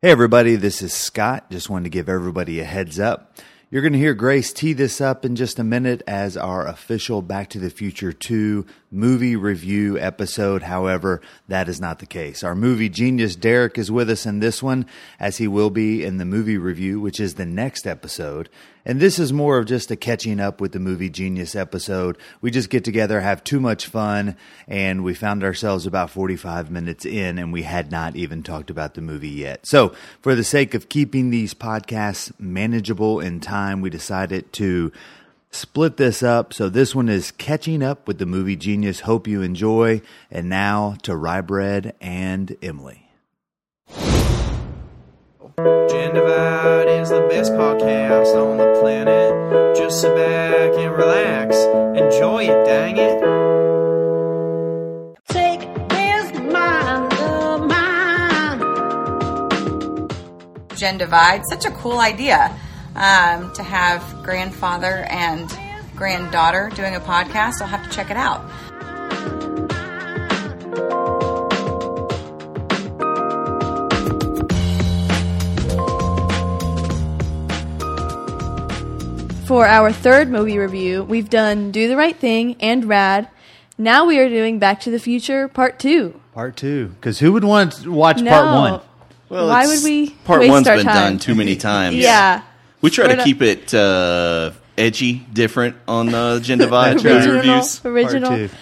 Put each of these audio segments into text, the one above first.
Hey, everybody, this is Scott. Just wanted to give everybody a heads up. You're going to hear Grace tee this up in just a minute as our official Back to the Future 2 movie review episode. However, that is not the case. Our movie genius Derek is with us in this one, as he will be in the movie review, which is the next episode. And this is more of just a catching up with the movie genius episode. We just get together, have too much fun, and we found ourselves about 45 minutes in, and we had not even talked about the movie yet. So, for the sake of keeping these podcasts manageable in time, we decided to split this up. So this one is catching up with the movie Genius. Hope you enjoy. And now to Rye Bread and Emily. Gen Divide is the best podcast on the planet. Just sit back and relax. Enjoy it, dang it. Take this mind of mine. Gen Divide. Such a cool idea um, to have grandfather and granddaughter doing a podcast. I'll have to check it out. For our third movie review, we've done Do the Right Thing and Rad. Now we are doing Back to the Future Part 2. Part two. Because who would want to watch No. part one? Well, Why would we Part one's been time? done too many times. Yeah. We try We're to not- keep it uh, edgy, different on uh, Gen Divide That's movie Original. reviews. Original. Part two.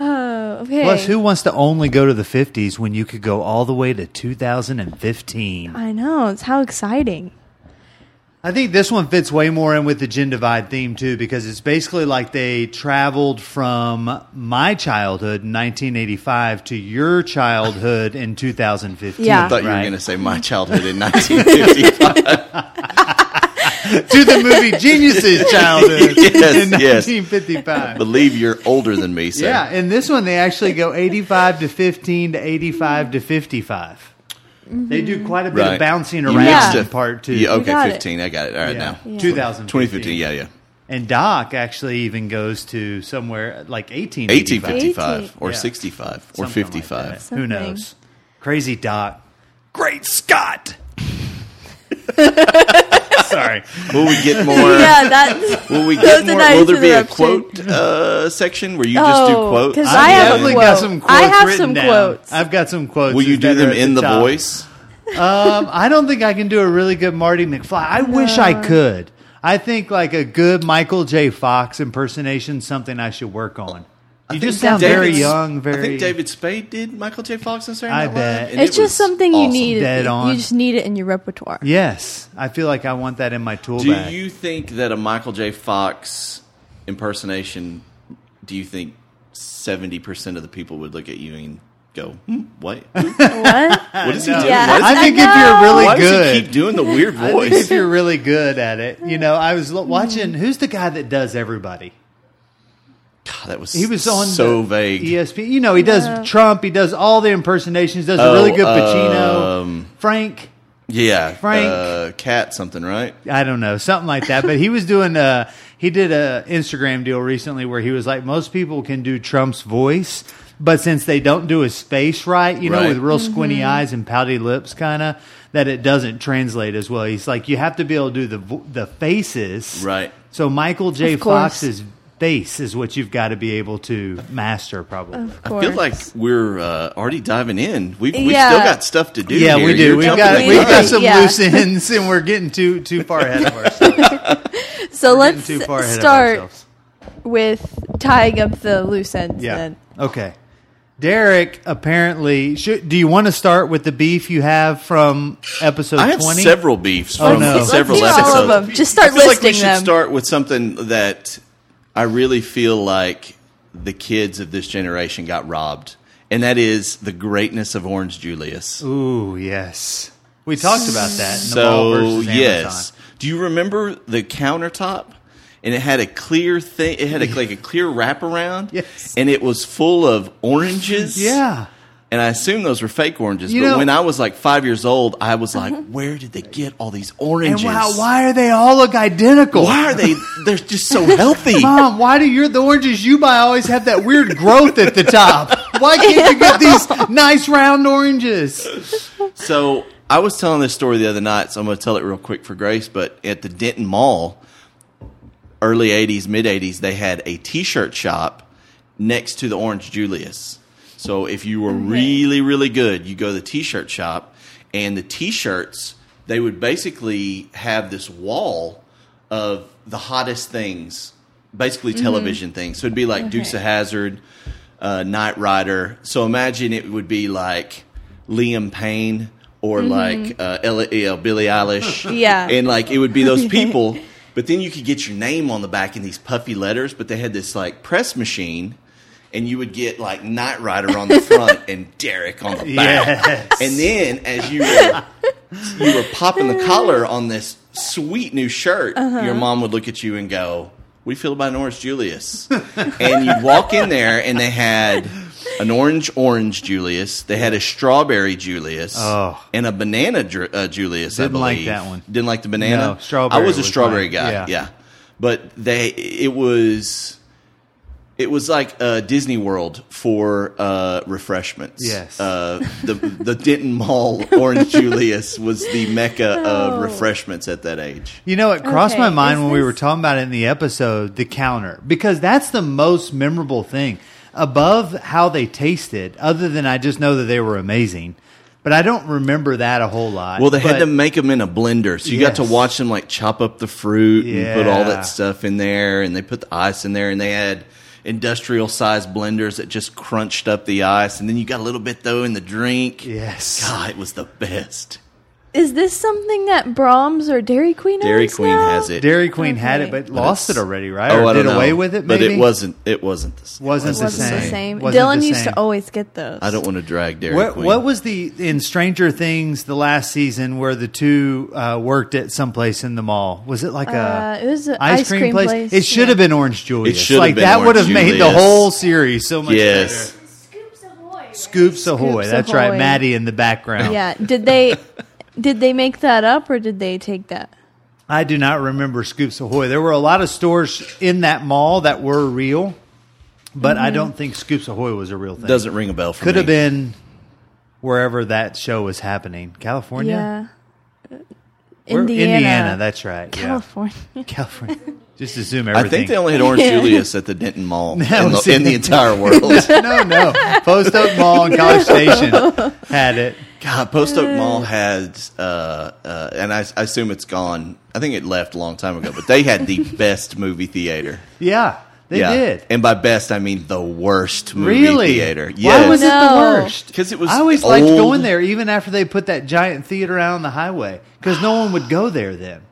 Oh, okay. Plus, who wants to only go to the 50s when you could go all the way to 2015? I know. It's how exciting. I think this one fits way more in with the Gen Divide theme too, because it's basically like they traveled from my childhood in 1985 to your childhood in 2015. Yeah. I thought you were right? going to say my childhood in 1955. to the movie Geniuses childhood Yes, in yes. 1955. Believe you're older than me, sir. Yeah, in this one they actually go 85 to 15 to 85 to 55. Mm-hmm. They do quite a bit Right. of bouncing around mixed in it. part two. Yeah, okay, got it. 15. I got it. All right, Yeah. now. Yeah. 2015. 2015, yeah, yeah. And Doc actually even goes to somewhere like 1885. 1855 or Yeah. 65 or Something like 55. that. Who knows? Crazy Doc. Great Scott! Sorry. Will we get more? yeah, that's. Will we get more? nice will there be a quote uh, section where you just do Oh, quotes? 'cause I've I have a definitely quote. got some quotes I have written some down. quotes. I've got some quotes. Will you do that are them at in the top. voice? Um, I don't think I can do a really good Marty McFly. I wish I could. I think like a good Michael J. Fox impersonation something I should work on. You just sound very young, very. I think David Spade did Michael J. Fox on Saturday I Night bet. Live, and It's it just was something you awesome. need. Dead on. You just need it in your repertoire. Yes, I feel like I want that in my tool Do bag. you think that a Michael J. Fox impersonation? Do you think seventy percent of the people would look at you and go, hmm, "What? What? What is he doing? Yeah. Why does I he- think if you're really why does good, he keep doing the weird I think if you're really good at it, you know, I was lo- watching. Who's the guy that does everybody? God, that was He was on so vague. ESP. You know, he does Trump. He does all the impersonations. Does a Oh, really good Pacino. um, Frank. Yeah, Frank. uh, cat something, right? I don't know, something like that. But he was doing a he did a Instagram deal recently where he was like, most people can do Trump's voice, but since they don't do his face right, you know, with real squinty eyes and pouty lips, kind of, that it doesn't translate as well. He's like, you have to be able to do the the faces, Right. So Michael J. Of course. Fox's face is what you've got to be able to master, probably. Of I feel like we're uh, already diving in. We we Yeah. still got stuff to do. yeah, here. we do. You're We've got the we've got some Yeah. loose ends, and we're getting too too far ahead of ourselves. so. Getting Let's too far ahead of start ourselves. with tying up the loose ends. Yeah. Then. Okay. Derek apparently should. Do you want to start with the beef you have from episode I have twenty? several beefs Oh, from no. Let's several hear all episodes. of them. Just start I feel like we listing should them. start with something that I really feel like the kids of this generation got robbed, and that is the greatness of Orange Julius. Ooh, yes. We talked about that. In the Ball So yes, do you remember the countertop? And it had a clear thing. It had a, like a clear wraparound. Yes. And it was full of oranges. Yeah. And I assume those were fake oranges. You but know- when I was like five years old, I was like, uh-huh. where did they get all these And oranges? wow, why are they all look identical? Why are they? They're just so healthy. Mom, why do your the oranges you buy always have that weird growth at the top? Why can't you get these nice round oranges? So I was telling this story the other night, so I'm going to tell it real quick for Grace. But at the Denton Mall, early '80s, mid '80s, they had a T-shirt shop next to the Orange Julius. So if you were really, really good, you go to the T-shirt shop, and the T-shirts they would basically have this wall of the hottest things, basically television things. So it'd be like Dukes of Hazzard, uh, Knight Rider. So imagine it would be like Liam Payne or like uh, Ella, you know, Billie Eilish. Yeah. And like it would be those people, but then you could get your name on the back in these puffy letters, but they had this like press machine. And you would get like Knight Rider on the front and Derek on the back. Yes. And then as you were, you were popping the collar on this sweet new shirt, your mom would look at you and go, "We feel about an Orange Julius." and you'd walk in there, and they had an orange orange Julius. They had a strawberry Julius, Oh. and a banana Ju- uh, Julius. I Didn't like believe. that one. Didn't like the banana. No, strawberry I was a was strawberry mine. guy. Yeah. yeah, but they it was. It was like uh, Disney World for uh, refreshments. Yes. Uh, the the Denton Mall Orange Julius was the mecca of refreshments at that age. You know, it crossed my mind is when we this- were talking about it in the episode, the counter, because that's the most memorable thing. Above how they tasted, other than I just know that they were amazing, but I don't remember that a whole lot. Well, they had But- to make them in a blender, so you got to watch them like chop up the fruit and put all Yeah. that stuff in there, and they put the ice in there, and they had industrial sized blenders that just crunched up the ice, and then you got a little bit though in the drink. Yes. God, it was the best. Is this something that Braum's or Dairy Queen Dairy owns Queen now? has it. Dairy Queen had it, Okay. but lost it it's- already, right? Oh, or I did don't away know. with it, but maybe? it wasn't. It wasn't. The, same. Wasn't the Wasn't same. the same. Wasn't Dylan the used same. to always get those. I don't want to drag Dairy What, Queen. what was the in Stranger Things the last season where the two uh, worked at someplace in the mall? Was it like Uh, a it was an ice, ice cream, cream place? place, It should yeah. have been Orange Julius. should have like been that would have made the Julius. whole series so much Yes. better. Scoops Ahoy. Scoops Ahoy. That's right, Ahoy. Maddie in the background. Yeah. Did they did they make that up or did they take that? I do not remember Scoops Ahoy. There were a lot of stores in that mall that were real, but Mm-hmm. I don't think Scoops Ahoy was a real thing. Doesn't ring a bell for Could me. have been wherever that show was happening. California? Yeah. Indiana. Indiana, that's right. yeah. California. California. Just assume I think they only had Orange Julius at the Denton Mall in, the, in the entire world. no, no. Post Oak Mall and College Station had it. God, Post Oak Mall had, uh, uh, and I, I assume it's gone. I think it left a long time ago, but they had the best movie theater. Yeah, they yeah. did. And by best, I mean the worst movie Really? theater. Why Yes. was it the worst? Because it was I always liked going there, even after they put that giant theater out on the highway, because no one would go there then.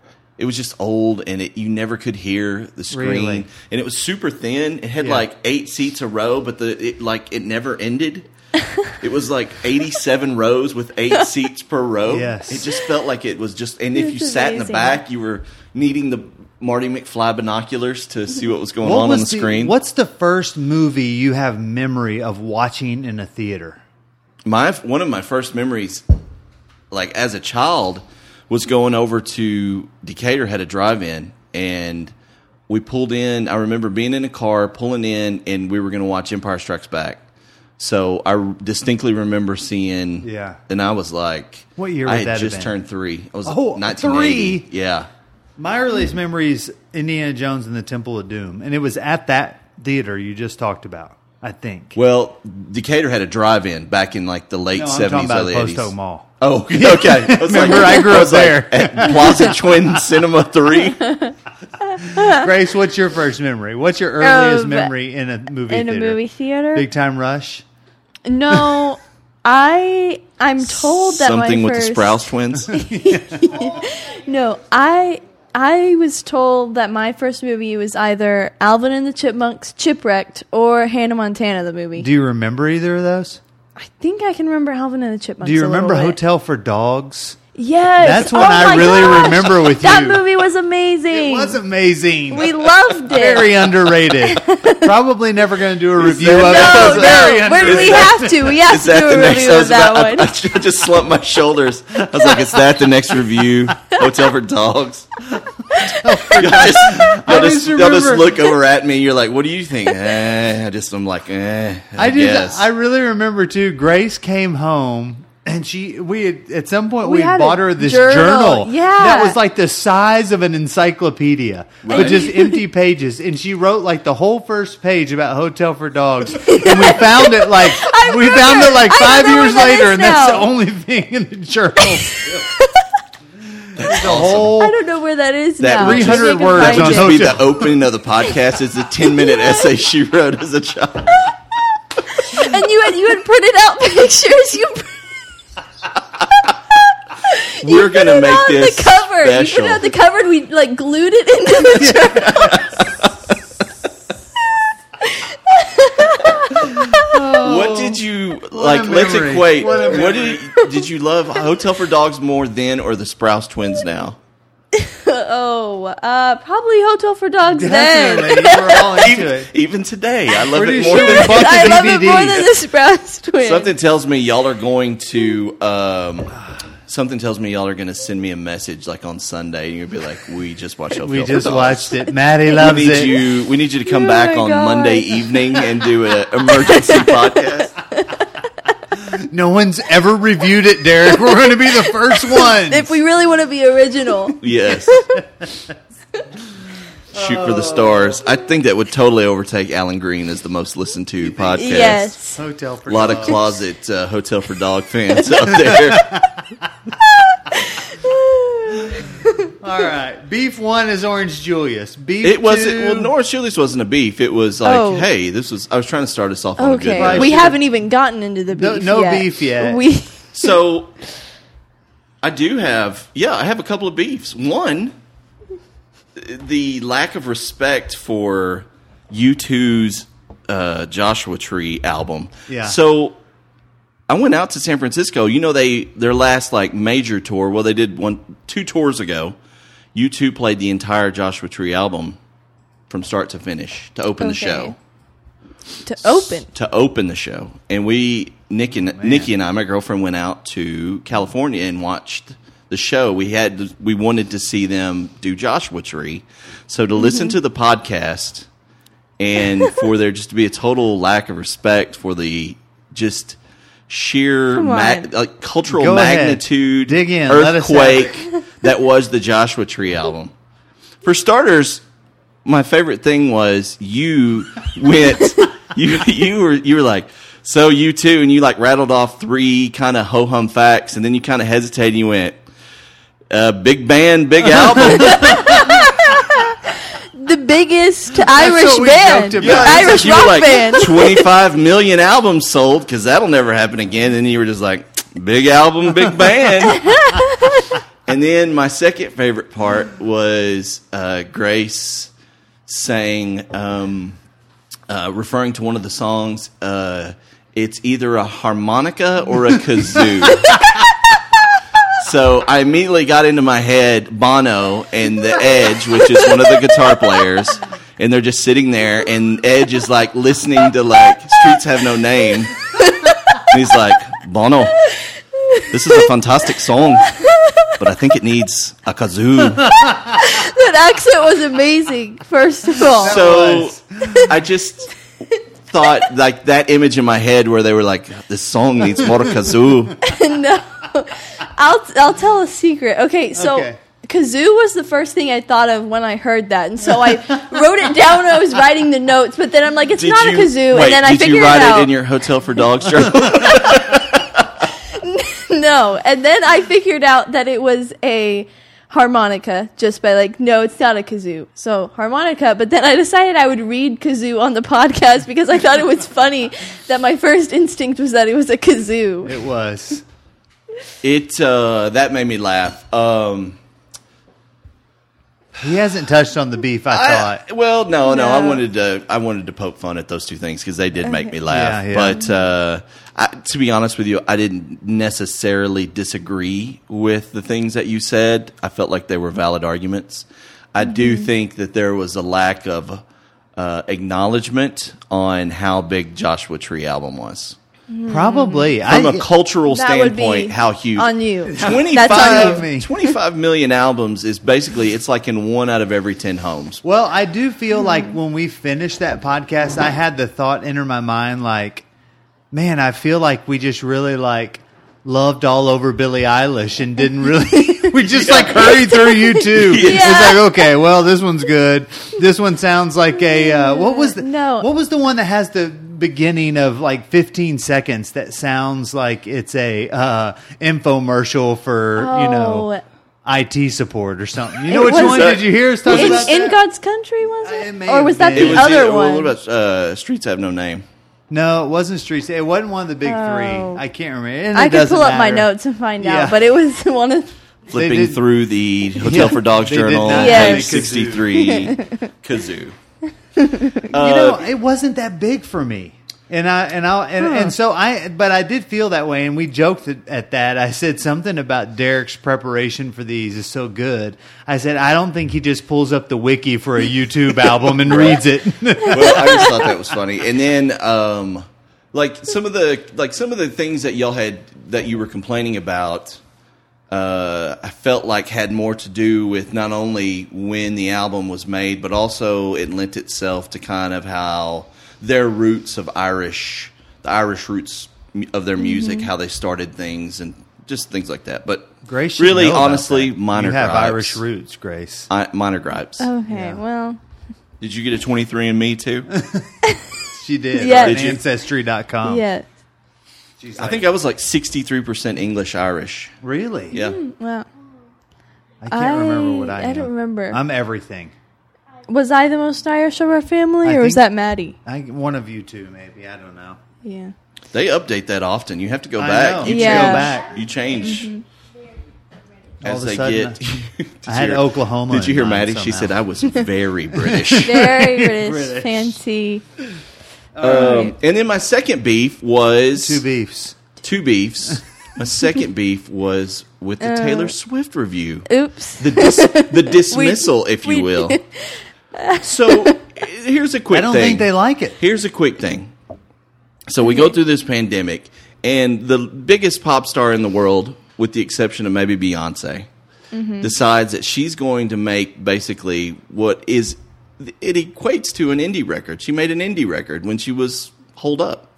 It was just old, and it you never could hear the screen, Really? and it was super thin. It had Yeah. like eight seats a row, but the it like it never ended. it was like eighty-seven rows with eight seats per row. Yes. it just felt like it was just. And if you That's sat in the back, you were needing the Marty McFly binoculars to see what was going What on was on the screen. What's the first movie you have memory of watching in a theater? my one of my first memories, like as a child, was going over to Decatur had a drive-in, and we pulled in. I remember being in a car, pulling in, and we were going to watch Empire Strikes Back. So I distinctly remember seeing, Yeah. and I was like, What year I had that have just been? turned three. I was Oh, 1980. three? Yeah, My earliest memory is Indiana Jones and the Temple of Doom, and it was at that theater you just talked about. I think. Well, Decatur had a drive-in back in like the late seventies, early Post eighties. Oak Mall. Oh, okay. I was Remember, I grew up was like, there. Eh, at Plaza Twin Cinema Three. Grace, what's your first memory? What's your earliest Of- memory in a movie in a theater? movie theater? Big Time Rush. No, I I'm told that Something my with the first, Sprouse twins. No, I I was told that my first movie was either Alvin and the Chipmunks, Chipwrecked, or Hannah Montana the movie. Do you remember either of those? I think I can remember Alvin and the Chipmunks. Do you a remember bit. Hotel for Dogs? Yes, That's one Oh I really gosh! remember with that you. That movie was amazing. It was amazing. We loved it. very underrated. Probably never going to do a review of it. no, It's very no, but underrated. we have to. We have Is to do a next? review of that about, I. I just slumped my shoulders. I was like, "Is that the next review?" Hotel for Dogs. Y'all just, y'all just, just y'all just look over at me. You're like, "What do you think?" Eh, I just, I'm like, "Eh." I, I guess. just, I really remember too. Grace came home And she, we had, at some point We we, had had bought her this journal. journal. Yeah. that was like the size of an encyclopedia, but just empty pages. And she wrote like the whole first page about Hotel for Dogs. and we found it like I we found it like five years later, is and that's the only thing in the journal. The whole. I don't know where that is That now. 300 Maybe I can words That would just be the opening of the podcast. It's a ten minute essay she wrote as a child. And you had you had printed out pictures. You. you We're put gonna it make on this the cover. You put it on the cover. and We like glued it into the journal. what did you like? Let's memory. equate. What What, did did you love Hotel for Dogs more then, or the Sprouse Twins now? oh, uh, probably Hotel for Dogs. Definitely, Then we're all into Even, it. even today, I love Pretty it more sure than we the I love it more than the Sprouse twins. Something tells me y'all are going to. Um, something tells me y'all are going to send me a message like on Sunday, and you'll be like, "We just watched. Hotel We just Dogs. watched it. Maddie We loves need it. you. We need you to come Oh back on God. Monday evening and do an emergency podcast. No one's ever reviewed it, Derek. We're going to be the first ones. if we really want to be original. Yes. Shoot for the stars. I think that would totally overtake Alan Green as the most listened to podcast. Yes. Hotel for A lot of Dogs. closet uh, Hotel for Dog fans out there. All right. Beef one is Orange Julius. Beef It wasn't. two- Well, Orange Julius wasn't a beef. It was like, Oh. hey, this was. I was trying to start us off on a good Okay. note. We haven't even gotten into the No- beef no yet. beef yet. We So, I do have, yeah, I have a couple of beefs. One, the lack of respect for U2's uh, Joshua Tree album. Yeah. So, I went out to San Francisco. You know, they their last like major tour. Well, they did one two tours ago. U2 played the entire Joshua Tree album from start to finish to open the show to open. to open the show, and we Nick and Nikki and I, my girlfriend, went out to California and watched the show. We had we wanted to see them do Joshua Tree, so to listen Mm-hmm. to the podcast and for there just to be a total lack of respect for the just sheer Come ma- like cultural Go ahead. magnitude Dig in. Let us earthquake that was the Joshua Tree album. For starters, my favorite thing was you went you you were you were like so U2 and you like rattled off three kind of ho hum facts and then you kind of hesitated and you went uh, big band big album The biggest Irish band, joked the Irish like you were rock like band. 25 million albums sold because that'll never happen again. And you were just like big album big band. And then my second favorite part was uh, grace saying um, uh, referring to one of the songs uh, it's either a harmonica or a kazoo so I immediately got into my head Bono and the Edge, which is one of the guitar players, and they're just sitting there, and Edge is like listening to like Streets Have No Name, and he's like Bono, this is a fantastic song, but I think it needs a kazoo. That accent was amazing. First of all, So I just thought like that image in my head where they were like, this song needs more kazoo. no, I'll I'll tell a secret. Okay, so. Okay. Kazoo was the first thing I thought of when I heard that, and so I wrote it down when I was writing the notes. But then I'm like, it's Did not you, a kazoo, wait, and then I did figured you write it out. it in your Hotel for Dogs journal? no, and then I figured out that it was a harmonica just by like, no, it's not a kazoo. So harmonica, but then I decided I would read kazoo on the podcast because I thought it was funny that my first instinct was that it was a kazoo. It was. It uh, that made me laugh. Um, He hasn't touched on the beef, I, I, thought. well, no, no, I wanted to. I wanted to poke fun at those two things because they did make me laugh. Yeah, yeah. But uh, I, to be honest with you, I didn't necessarily disagree with the things that you said. I felt like they were valid arguments. I do Mm-hmm. think that there was a lack of uh, acknowledgement on how big Joshua Tree album was. Probably. From I, a cultural That would be standpoint, how huge on you. 25, That's on you. 25 million albums is basically it's like in one out of every 10 homes Well, I do feel like when we finished that podcast, I had the thought enter my mind like, man, I feel like we just really like loved all over Billie Eilish and didn't really. we just like hurried through U2. It's like okay, well, this one's good. This one sounds like a uh, what was the No. What was the one that has the beginning of like 15 seconds that sounds like it's a uh, infomercial for you know Oh. IT support or something. You It know which was- one did you hear us talk In, about? in that? God's country was Uh, it, it or was that been. the It was other the- one? What about uh, Streets Have No Name? No, it wasn't Streets. It wasn't one of the big Oh. three. I can't remember. And I it could pull up my notes and find Yeah. out, but it was one of. Flipping did- through the Hotel Yeah, for Dogs journal, not have page a 63, kazoo. you know, it wasn't that big for me. And I and I and, and so I but I did feel that way and we joked at, at that. I said something about Derek's preparation for these is so good. I said I don't think he just pulls up the wiki for a U2 album and reads it. well, I just thought that was funny. And then, um, like some of the like some of the things that y'all had that you were complaining about, uh, I felt like had more to do with not only when the album was made, but also it lent itself to kind of how their roots of Irish, the Irish roots of their music, how they started things, and just things like that. But Grace, really, honestly, that. minor You have gripes. Irish roots, Grace. I, minor gripes. Okay, well, Did you get a twenty three and Me too? She did. Yeah. on Did you? Ancestry.com. yeah. She's I like, think I was like sixty three percent English Irish. really. Yeah. Hmm, well, I can't remember what I. I- I don't am. remember. I'm everything. was I the most Irish of our family, I or was that Maddie? I, one of you two, maybe. I don't know. Yeah. They update that often. You have to go I back. know. You Yeah. change. Go back. You change mm-hmm. All as of a they sudden, get. Uh, did I had hear- Oklahoma Did you hear mind Maddie? She said I was very British. Very British, British. fancy. Um, and then my second beef was Two beefs. two beefs. my second beef was with the Taylor Swift review. Oops. The dis- the dismissal, if you we- will. So here's a quick. Thing. I don't thing. think they like it. Here's a quick thing. So we go through this pandemic, and the biggest pop star in the world, with the exception of maybe Beyonce, decides that she's going to make basically what is it equates to an indie record. She made an indie record when she was holed up.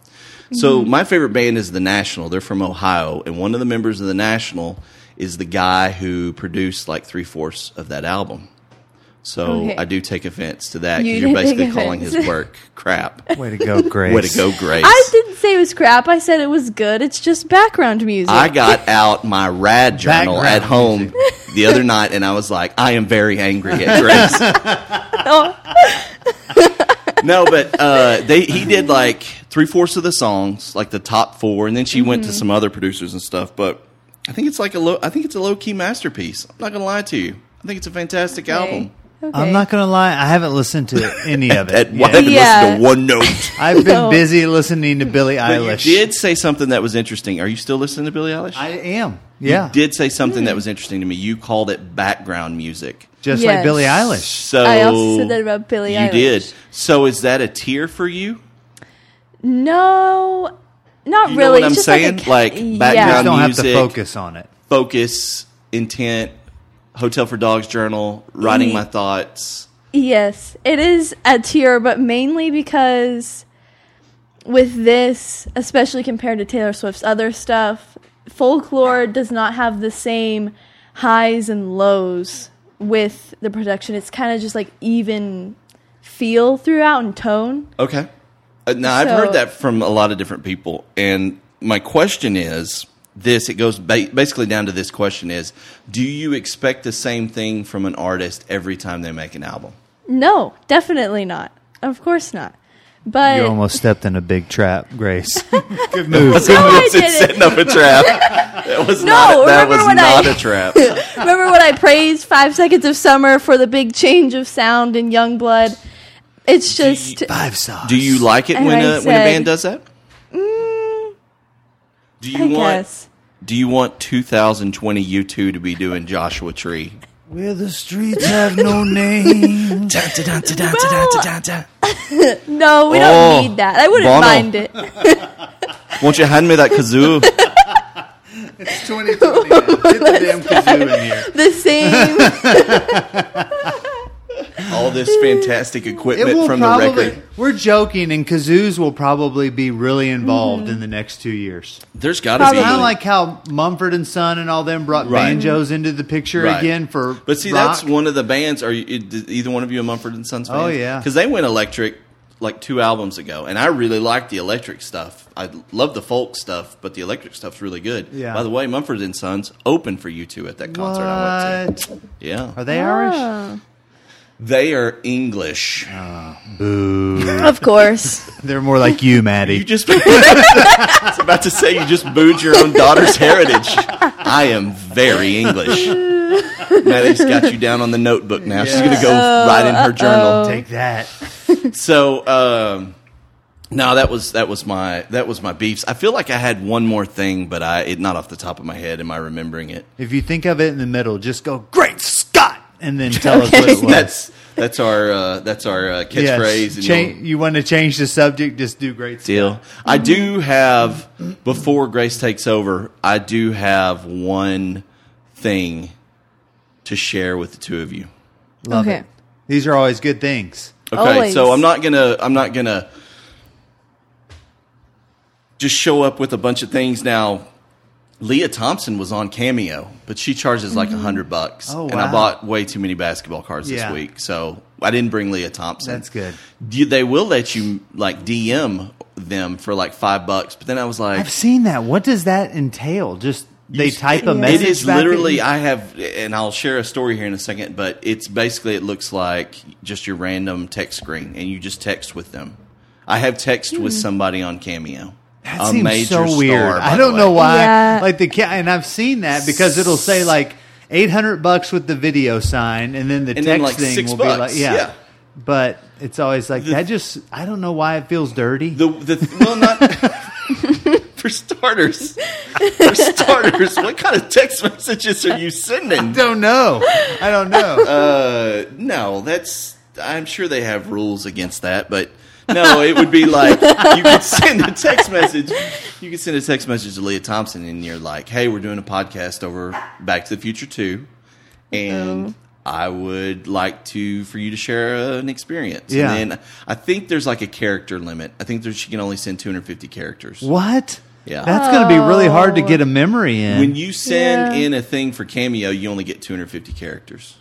So mm-hmm. my favorite band is the National. They're from Ohio, and one of the members of the National is the guy who produced like three fourths of that album. So Okay. I do take offense to that because you're basically calling his work crap. Way to go, Grace. Way to go, Grace. I didn't say it was crap. I said it was good. It's just background music. I got out my rad journal Background at home the other night, and I was like, I am very angry at Grace. no, but uh, they he did like three fourths of the songs, like the top four, and then she went to some other producers and stuff. But I think it's like a low. I think it's a low key masterpiece. I'm not gonna lie to you. I think it's a fantastic album. Okay. I'm not going to lie. I haven't listened to any of it. At. I haven't Yeah. listened to one note. I've been No. busy listening to Billie But you Eilish. did say something that was interesting. Are you still listening to Billie Eilish? I am. Yeah. You did say something that hmm. was interesting to me. You called it background music. Just like Yes. Billie Eilish. So I also said that about Billie You Eilish. did. So is that a tier for you? No, not You know really. what I'm It's just saying? Like, a, Like, yeah. background- Just don't have to music. focus on it. Focus, intent, Hotel for Dogs journal, writing Ye- my thoughts. Yes, it is a tier, but mainly because with this, especially compared to Taylor Swift's other stuff, folklore does not have the same highs and lows with the production. It's kind of just like even feel throughout and tone. Okay. Uh, now I've heard that from a lot of different people, and my question is this: it goes ba- basically down to this question: is Do you expect the same thing from an artist every time they make an album? No, definitely not. Of course not. But You almost stepped in a big trap, Grace. Good move. No, I It's didn't. setting up a trap. That was No, not. That remember was when not I- a trap. Remember when I praised Five Seconds of Summer for the big change of sound in young blood It's just Five stars. Do you like it And when I a when a band does that? Do you I want guess. Do you want 2020 U2 to be doing Joshua Tree? Where the streets have no name. No, we Oh, don't need that. I wouldn't Bono. mind it. Won't you hand me that kazoo? it's 2020 now. Get the damn kazoo in here. The same. All this fantastic It equipment will from probably. the record. We're joking, and kazoos will probably be really involved mm-hmm. in the next two years. There's got to be Kind of like how Mumford and Son and all them brought Right. banjos into the picture Right. again for. But see, rock. that's one of the bands. Are you, either one of you a Mumford and Sons? Oh, fan? Oh, yeah. because they went electric like two albums ago, and I really like the electric stuff. I love the folk stuff, but the electric stuff's really good. Yeah. By the way, Mumford and Sons open for U2 at that concert I went to. What? Yeah, Are they Irish? Oh. Oh. they are English. Boo! Of course. They're more like you, Maddie. You just I was about to say you just booed your own daughter's heritage. I am very English. Maddie's got you down on the notebook now. She's going to go write in her journal. Take that. So, um, no, that was that was my that was my beefs. I feel like I had one more thing, but I it not off the top of my head. Am I remembering it? If you think of it in the middle, just go, Great Scott! And then tell us what it was. That's that's our uh, that's our uh, catchphrase. and Cha- you'll- want to change the subject, just do Great Scott. deal. I do have before Grace takes over. I do have one thing to share with the two of you. Love Okay. it. These are always good things. Okay, Always. so I'm not gonna I'm not gonna just show up with a bunch of things now. Lea Thompson was on Cameo, but she charges like a mm-hmm. hundred bucks, Oh, wow. and I bought way too many basketball cards this week, so I didn't bring Lea Thompson. That's good. They will let you like DM them for like five bucks, but then I was like, I've seen that. What does that entail? Just they type a it message. is back at literally. I have, and I'll share a story here in a second. But it's basically it looks like just your random text screen, and you just text with them. I have text with hmm. somebody on Cameo. That A seems major so weird. by I don't know why. Yeah. Like the ca- and I've seen that because it'll say like eight hundred bucks with the video sign, and then the And text then, like, thing six will be like yeah. Yeah. But it's always like that. Just I don't know why it feels dirty. The the well not. For starters, for starters, what kind of text messages are you sending? don't know. I don't know. Uh, no, that's. I'm sure they have rules against that, but no, it would be like you could send a text message. You could send a text message to Lea Thompson, and you're like, "Hey, we're doing a podcast over Back to the Future Two, and oh. I would like to for you to share an experience." Yeah. And then I think there's like a character limit. I think she can only send 250 characters. what? Yeah. That's going to be really hard to get a oh. memory in. When you send Yeah. in a thing for Cameo, you only get 250 characters.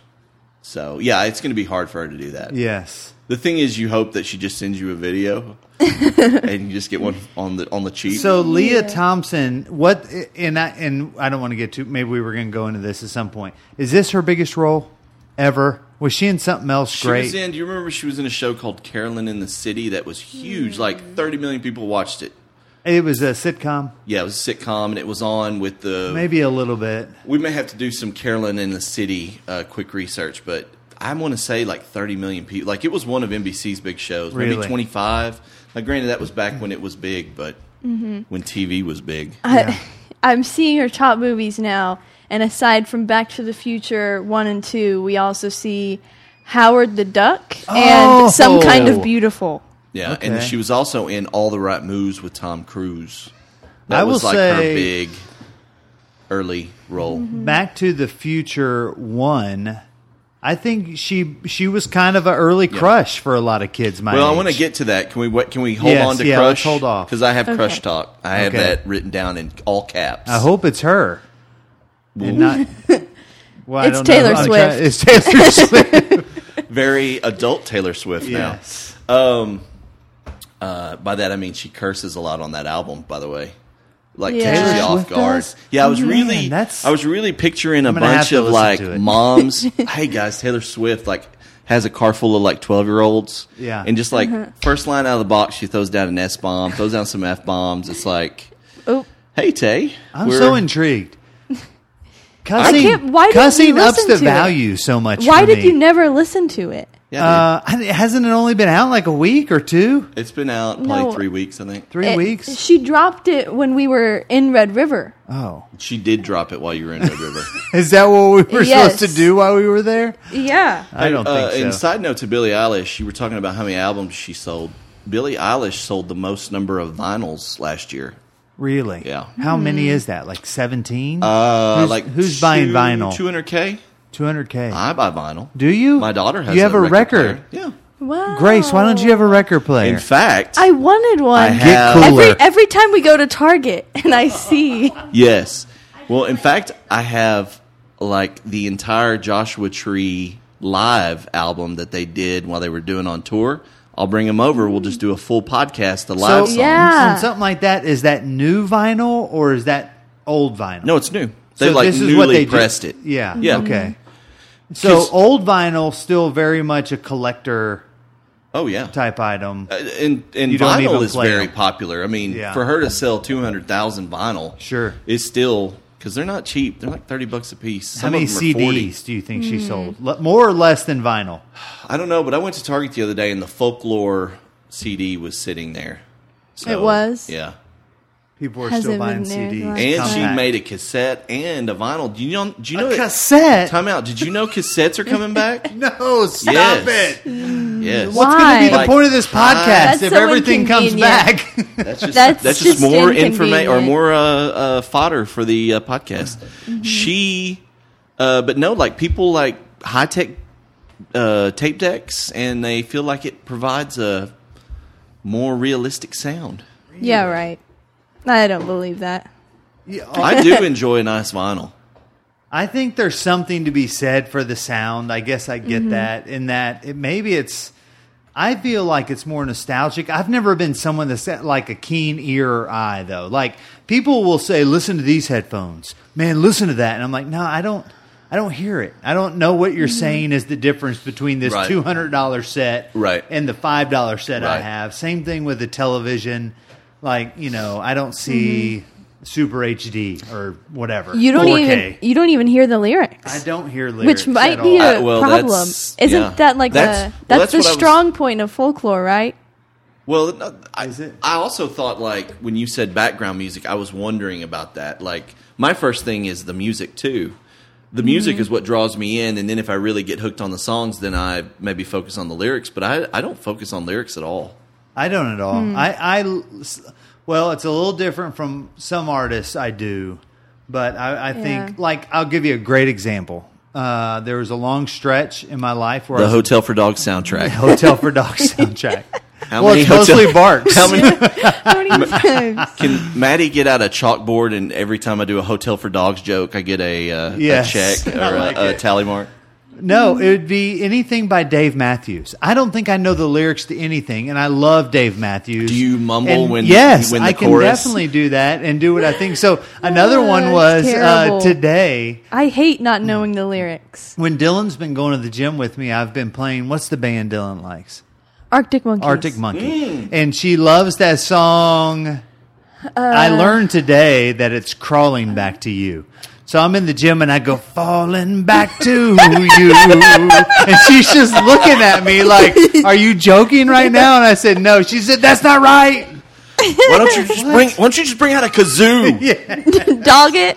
So yeah, it's going to be hard for her to do that. yes. The thing is, you hope that she just sends you a video, and you just get one on the on the cheap. So Lea Thompson, what? And I and I don't want to get too. Maybe we were going to go into this at some point. Is this her biggest role ever? Was she in something else she great? was in. Do you remember she was in a show called Caroline in the City that was huge? Like 30 million people watched it. it was a sitcom, Yeah, it was a sitcom, and it was on with the. maybe a little bit. we may have to do some Caroline in the City uh, quick research, but I want to say like 30 million people. Like it was one of NBC's big shows, maybe Really? 25. Now, granted, that was back when it was big, but mm-hmm. when TV was big. I, I'm seeing her top movies now, and aside from Back to the Future 1 and 2, we also see Howard the Duck Oh. and Some Kind of oh. Beautiful. Yeah, and she was also in All the Right Moves with Tom Cruise. That I will was like her big early role. Mm-hmm. Back to the Future one. I think she she was kind of an early crush for a lot of kids. My Well, I age. want to get to that. Can we what, can we hold Yes, on to yeah, crush? let's hold off. because I have Okay. crush talk. I have Okay. that written down in all caps. I hope it's her, and not. Well, I It's don't know. Taylor I'm Swift. trying- It's Taylor Swift. very adult Taylor Swift yes. now. Um, uh, by that I mean she curses a lot on that album. By the way, like Yeah. catches you off guard. does? Yeah, I was Man, really, that's- I was really picturing a I'm gonna have bunch of like moms. hey guys, Taylor Swift like has a car full of like twelve year olds. Yeah. and just like Uh-huh. first line out of the box, she throws down an S bomb, throws down some F bombs. It's like, Oh, hey Tay, I'm we're- so intrigued. Cussing, can't- why cussing ups the to it? value so much. why did me. you never listen to it? Yeah, Uh, hasn't it only been out like a week or two, it's been out probably No. three weeks. I think three It- weeks? She dropped it when we were in Red River. Oh, she did drop it while you were in Red River. is that what we were Yes. supposed to do while we were there? Yeah. I don't Uh, think And side note to Billie Eilish, you were talking about how many albums she sold. Billie Eilish sold the most number of vinyls last year. Really? Yeah. How Hmm. many is that? Like seventeen? Uh, who's, like who's buying two- vinyl? 200k. 200k. I buy vinyl. Do you? My daughter has. You have a record. player. Yeah. Wow. Grace, why don't you have a record player? In fact, I wanted one. I have. Get every cooler. every time we go to Target and I see Yes. Well, in fact, I have like the entire Joshua Tree live album that they did while they were doing on tour. I'll bring them over. We'll just do a full podcast, the live songs. Yeah. and something like that. Is that new vinyl or is that old vinyl? No, it's new. They So like this is newly what they ju- pressed it. Yeah. Yeah. Okay. So 'Cause- old vinyl still very much a collector Oh yeah. type item. Uh, And and You don't vinyl even is play very them. popular. I mean, Yeah. for her to sell two hundred thousand vinyl, Sure. is still because they're not cheap. They're like thirty bucks a piece. How Some many of them are 40. CDs do you think she sold? Le- More or less than vinyl? I don't know, but I went to Target the other day and the folklore CD was sitting there. So, It was? yeah. People are Hasn't still buying been there the CDs. And Compact. she made a cassette and a vinyl. Do you know? Do you know? a that- cassette. Time out. Did you know cassettes are coming back? No, stop Yes. it. yes. Why? What's going to be the Like, point of this podcast if so everything comes back? That's just That's that's, just just, more information or more uh, uh, fodder for the uh, podcast. Mm-hmm. She, uh, but no, like people like high tech uh, tape decks, and they feel like it provides a more realistic sound. Yeah, right. I don't believe that. Yeah, I oh. do enjoy nice vinyl. I think there's something to be said for the sound. I guess I get mm-hmm. that. In that, it, maybe it's. I feel like it's more nostalgic. I've never been someone that's like a keen ear or eye though. Like people will say, "Listen to these headphones, man. Listen to that," and I'm like, "No, I don't. I don't hear it. I don't know what you're mm-hmm. saying is the difference between this Right. two hundred dollar set Right. and the five dollar set I have. Same thing with the television. Like you know, I don't see Super HD or whatever. You don't 4K. even you don't even hear the lyrics. I don't hear lyrics, which might at be all. a Uh, well, problem. Isn't yeah. that like That's- the well, that's, that's the what I was- strong point of folklore, right? Well, no, I, Is it? I also thought like when you said background music, I was wondering about that. Like my first thing is the music too. The music Mm-hmm. is what draws me in, and then if I really get hooked on the songs, then I maybe focus on the lyrics. But I, I don't focus on lyrics at all. I don't at all. Hmm. I, I, well, it's a little different from some artists. I do, but I, I think Yeah. like I'll give you a great example. Uh, there was a long stretch in my life where The I was Hotel for Dogs soundtrack. Hotel for Dogs soundtrack. How well, many it's hotel- mostly barks. How many? How many? Can Maddie get out a chalkboard and every time I do a Hotel for Dogs joke, I get a, uh, Yes. a check or I like a, a tally mark? No, it would be anything by Dave Matthews. I don't think I know the lyrics to anything, and I love Dave Matthews. Do you mumble And when- Yes, when the I can chorus- definitely do that and do what I think. So another Oh, one it's was uh, today I hate not knowing the lyrics. when Dylan's been going to the gym with me. I've been playing. What's the band Dylan likes? Arctic Monkey. Arctic Monkey, Mm. and she loves that song. I Uh. learned today that it's crawling back to you. So I'm in the gym and I go falling back to you, and she's just looking at me like, "Are you joking right now?" And I said, "No." She said, "That's not right." Why don't you just bring? Why don't you just bring out a kazoo? Dog it.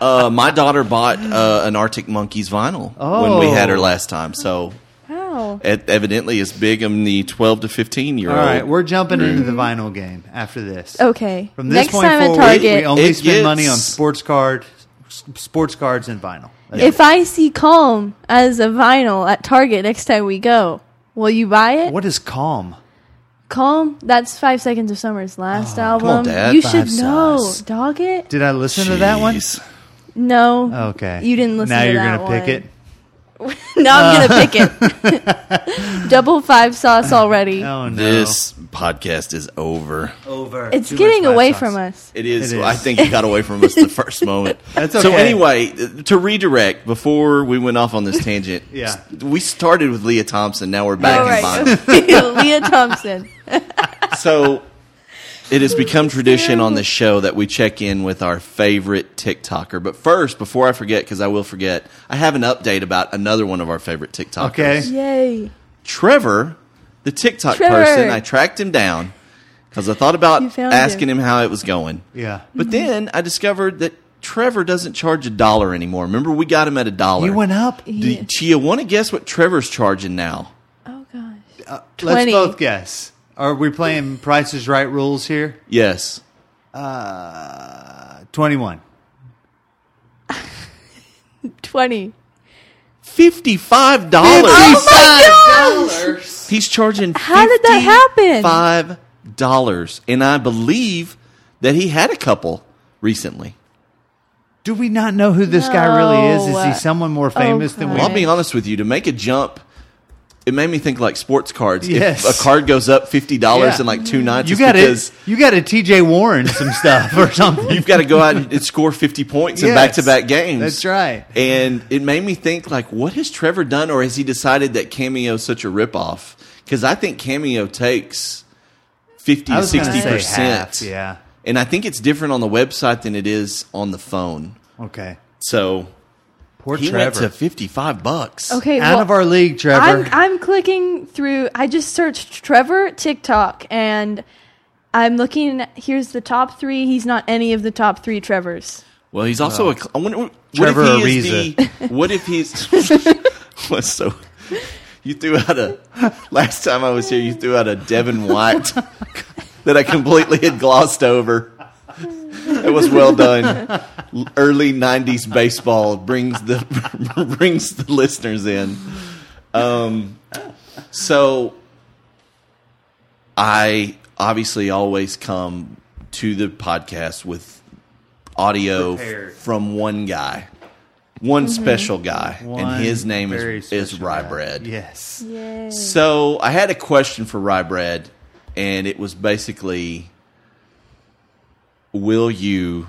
Uh, my daughter bought uh, an Arctic Monkeys vinyl when we had her Oh. last time. So Wow. it evidently is big in the twelve to fifteen year All old. right, we're jumping into the vinyl game after this. Okay. From this Next point time at forward, Target, we only It spend gets- money on sports card, s- sports cards, and vinyl. That's if I see Calm as a vinyl at Target next time we go, will you buy it? What is calm? Calm? That's Five Seconds of Summer's last oh, album. on, Dad. You Five should know. Size. Dog it? Did I listen to that one? No. Okay. You didn't listen to that. Now to you're that gonna pick it. now I'm gonna pick it. Double five sauce already. Oh no! This podcast is over. over. it's Too getting much away hot from sauce. us. It is. It is. I think it got away from us the first moment. That's So okay. anyway, to redirect before we went off on this tangent, Yeah. we started with Lea Thompson. Now we're back All in vinyl. right. Lea Thompson. So it has become tradition on this show that we check in with our favorite TikToker. But first, before I forget, because I will forget, I have an update about another one of our favorite TikTokers. Okay. Yay. Trevor, the TikTok Trevor. person, I tracked him down because I thought about asking him. him how it was going. Yeah. But then I discovered that Trevor doesn't charge a dollar anymore. Remember, we got him at a dollar. You went up. Do, do you want to guess what Trevor's charging now? Oh gosh. Let's 20. both guess. Are we playing Prices Right rules here? Yes. Uh, twenty-one. Twenty. Fifty-five dollars. Oh my gosh! He's charging. How did that happen? Five dollars, and I believe that he had a couple recently. Do we not know who this guy really is? Is he someone more famous than we? Well, I'll be honest with you. To make a jump, it made me think like sports cards. Yes. If a card goes up fifty dollars Yeah. in like two nights, You got because to you got to T.J. Warren some stuff or something. you've got to go out and score fifty points in back-to-back games. That's right. And it made me think like, what has Trevor done, or has he decided that Cameo is such a ripoff? Because I think Cameo takes fifty to sixty percent. yeah. and I think it's different on the website than it is on the phone. Okay. So Poor he Trevor. went to fifty-five bucks. Okay, Out well, of our league, Trevor. I'm I'm clicking through. I just searched Trevor TikTok, and I'm looking. Here's the top three. He's not any of the top three Trevors. Well, he's also a. I wonder, what Trevor if he is the? What if he's? what's so? You threw out a. Last time I was here, you threw out a Devon White that I completely had glossed over. It was well done. Early '90s baseball brings the brings the listeners in. Um, so I obviously always come to the podcast with audio Prepared. from one guy, one special guy, One and his name is is special Rye guy. Bread. Yes. Yay! So I had a question for Rye Bread, and it was basically, will you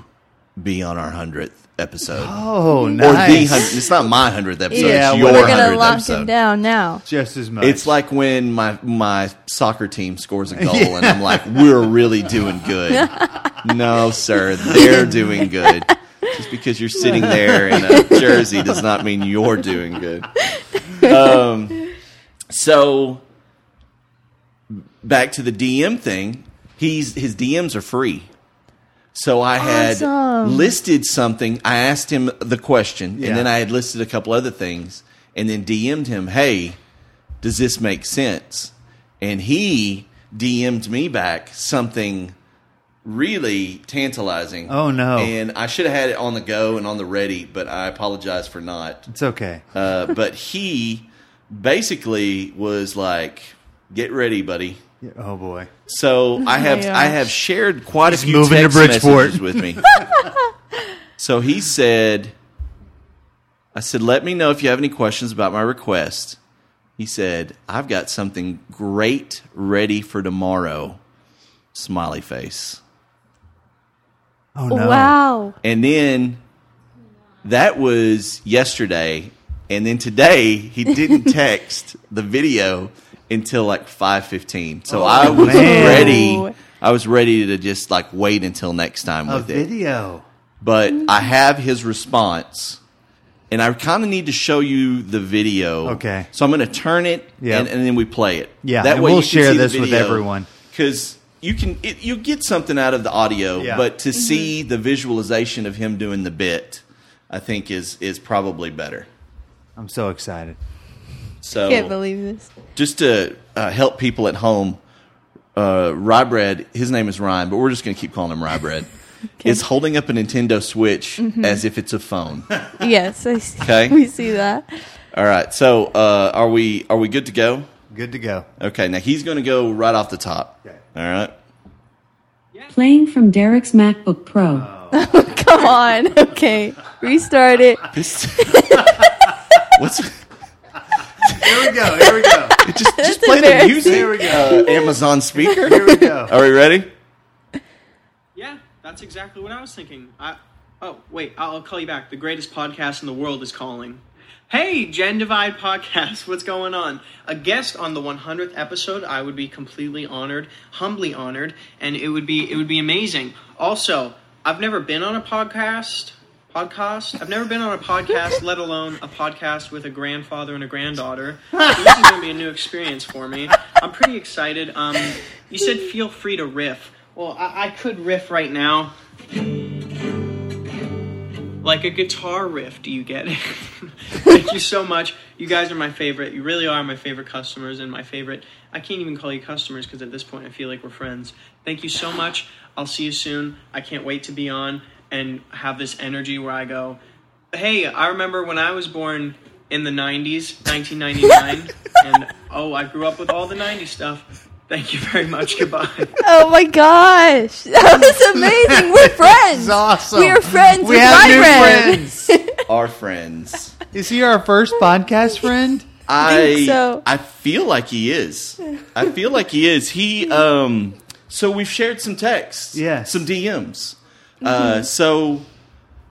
be on our hundredth episode? Oh, Or the nice. hundredth? It's not my hundredth episode. Yeah, it's your We're gonna lock episode. him down now. Just as much. It's like when my my soccer team scores a goal and I'm like, we're really doing good. No, sir, they're doing good. Just because you're sitting there in a jersey does not mean you're doing good. Um, so back to the DM thing. He's his DMs are free. So I had Awesome. listed something. I asked him the question, Yeah. and then I had listed a couple other things, and then DM'd him, "Hey, does this make sense?" And he DM'd me back something really tantalizing. Oh, no. And I should have had it on the go and on the ready, but I apologize for not. it's okay. Uh, but he basically was like, "Get ready, buddy." Oh boy. So I oh have gosh. I have shared quite a He's few moving to text Bridgeport. messages with me. so he said, "I said, let me know if you have any questions about my request." He said, "I've got something great ready for tomorrow." Smiley face. Oh no. Wow. And then that was yesterday. And then today he didn't text the video until like five fifteen. So oh, I was Oh, man. ready. I was ready to just like wait until next time A with it. video. But I have his response. And I kind of need to show you the video. Okay. So I'm going to turn it Yeah. and, and then we play it. Yeah, That and way we'll you share this with everyone. Because you can it, you get something out of the audio, Yeah. but to mm-hmm. see the visualization of him doing the bit, I think is is probably better. I'm so excited. So Can't believe this. just to uh, help people at home, uh, Rye Bread, his name is Ryan, but we're just going to keep calling him Rye Bread. Is holding up a Nintendo Switch as if it's a phone. Yes, I see. Okay. we see that. All right, so uh, are we are we good to go? Good to go. Okay, now he's going to go right off the top. Okay. All right. Playing from Derek's MacBook Pro. Come on. Okay, restart it. What's Here we go. Here we go. just just play the music? Here we go. Uh, Amazon speaker. Here we go. Are we ready? Yeah, that's exactly what I was thinking. I oh wait, I'll, I'll call you back. The greatest podcast in the world is calling. Hey, Gen Divide podcast, what's going on? A guest on the 100th episode, I would be completely honored, humbly honored, and it would be it would be amazing. Also, I've never been on a podcast. Podcast. I've never been on a podcast, let alone a podcast with a grandfather and a granddaughter. So this is going to be a new experience for me. I'm pretty excited. Um, you said feel free to riff. Well, I, I could riff right now. Like a guitar riff, do you get it? Thank you so much. You guys are my favorite. You really are my favorite customers and my favorite. I can't even call you customers because at this point I feel like we're friends. Thank you so much. I'll see you soon. I can't wait to be on and have this energy where I go, hey, I remember when I was born in the 90s, 1999. and oh, I grew up with all the 90s stuff. Thank you very much. Goodbye. Oh my gosh, that was amazing. We're friends. Awesome. We are friends We with have new Ryan. friends. Our friends. Is he our first podcast friend? I think so. I feel like he is. I feel like he is. He um. So we've shared some texts. Yeah. Some DMs. Uh. So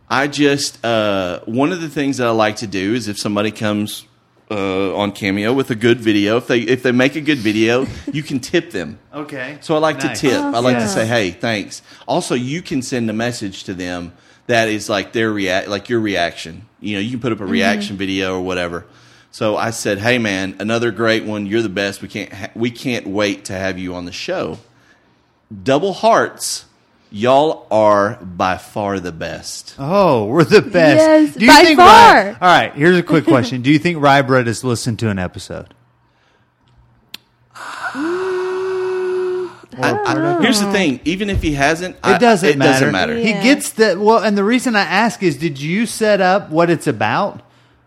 I just uh one of the things that I like to do is if somebody comes uh on Cameo with a good video, if they if they make a good video, you can tip them. Okay. So I like Nice. to tip. I like to say, "Hey, thanks." Also, you can send a message to them that is like their react, like your reaction. You know, you can put up a reaction video or whatever. So I said, "Hey, man, another great one. You're the best. We can't ha- we can't wait to have you on the show." Double hearts, y'all are by far the best. Oh, we're the best. Yes, Do you by think far. Rye- all right, here's a quick question. Do you think Rye Bread has listened to an episode? I- I- here's the thing: even if he hasn't, It I- doesn't it matter. doesn't matter. He Yeah. gets the well, and the reason I ask is, did you set up what it's about?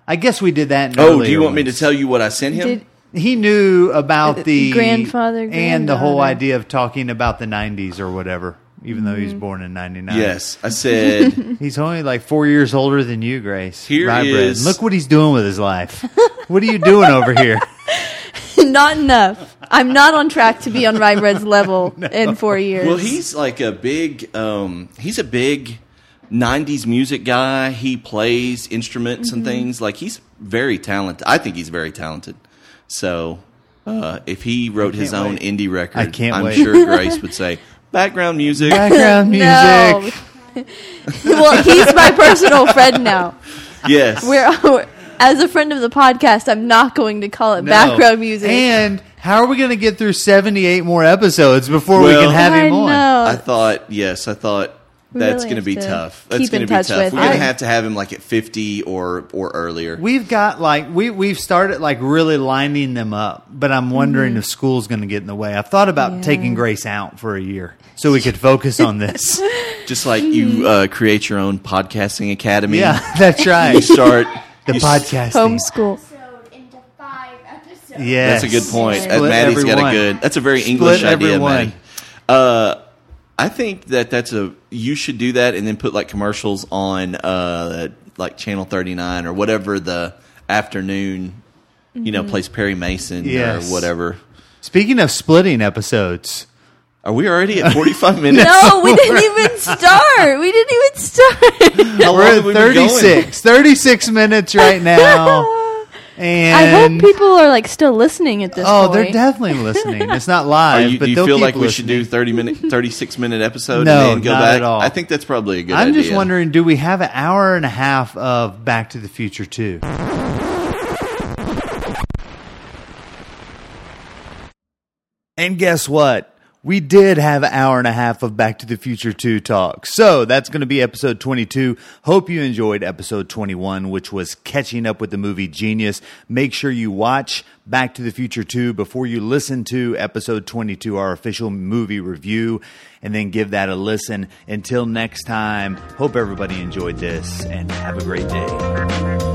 I guess we did that. In Oh, do you want me to tell you what I sent him? Did, He knew about Uh, the grandfather, and the whole idea of talking about the '90s or whatever. Even though he Mm-hmm. was born in '99. yes, I said. he's only like four years older than you, Grace. Here Rye is- And Look what he's doing with his life. what are you doing over here? not enough. I'm not on track to be on Rye Bread's level in four years. Well, he's like a big. Um, he's a big '90s music guy. He plays instruments Mm-hmm. and things. Like he's very talented. I think he's very talented. So, uh, if he wrote his own wait. indie record, I can't I'm wait. sure Grace would say background music. Background music. No. well, he's my personal friend now. yes, We're as a friend of the podcast, I'm not going to call it No. background music. And how are we going to get through 78 more episodes before we Well- can have I him on? know. I thought. Yes, I thought. We That's really going to be to tough. That's keep going in to be touch tough. We're going to have to have him like at 50 or or earlier. We've got like we we've started like really lining them up, but I'm wondering if school's going to get in the way. I've thought about Mm-hmm. Yeah. taking Grace out for a year so we could focus on this. Just like you uh, create your own podcasting academy. yeah, that's You right. start The you s- podcast. Homeschool. episode into five episodes. Yes. That's a good point. Split Maddie's got a good. That's a very Split English idea, everyone. Maddie. Uh, I think that that's a. You should do that and then put like commercials on uh like channel thirty nine or whatever the afternoon. You know, plays Perry Mason Yes. or whatever. Speaking of splitting episodes, Are we already at forty five minutes? No, we didn't even start. We didn't even start. How we're at we 36, 36 minutes right now. And I hope people are like still listening at this Oh, point. they're definitely listening. It's not live, you, but do you they'll feel keep like we should do thirty minute, thirty six minute episode No, and then go not back? at all. I think that's probably a good I'm idea. just wondering, do we have an hour and a half of Back to the Future 2? And guess what? We did have an hour and a half of Back to the Future 2 talk. So that's going to be episode 22. Hope you enjoyed episode 21, which was catching up with the movie Genius. Make sure you watch Back to the Future 2 before you listen to episode 22, our official movie review, and then give that a listen. Until next time, hope everybody enjoyed this and have a great day.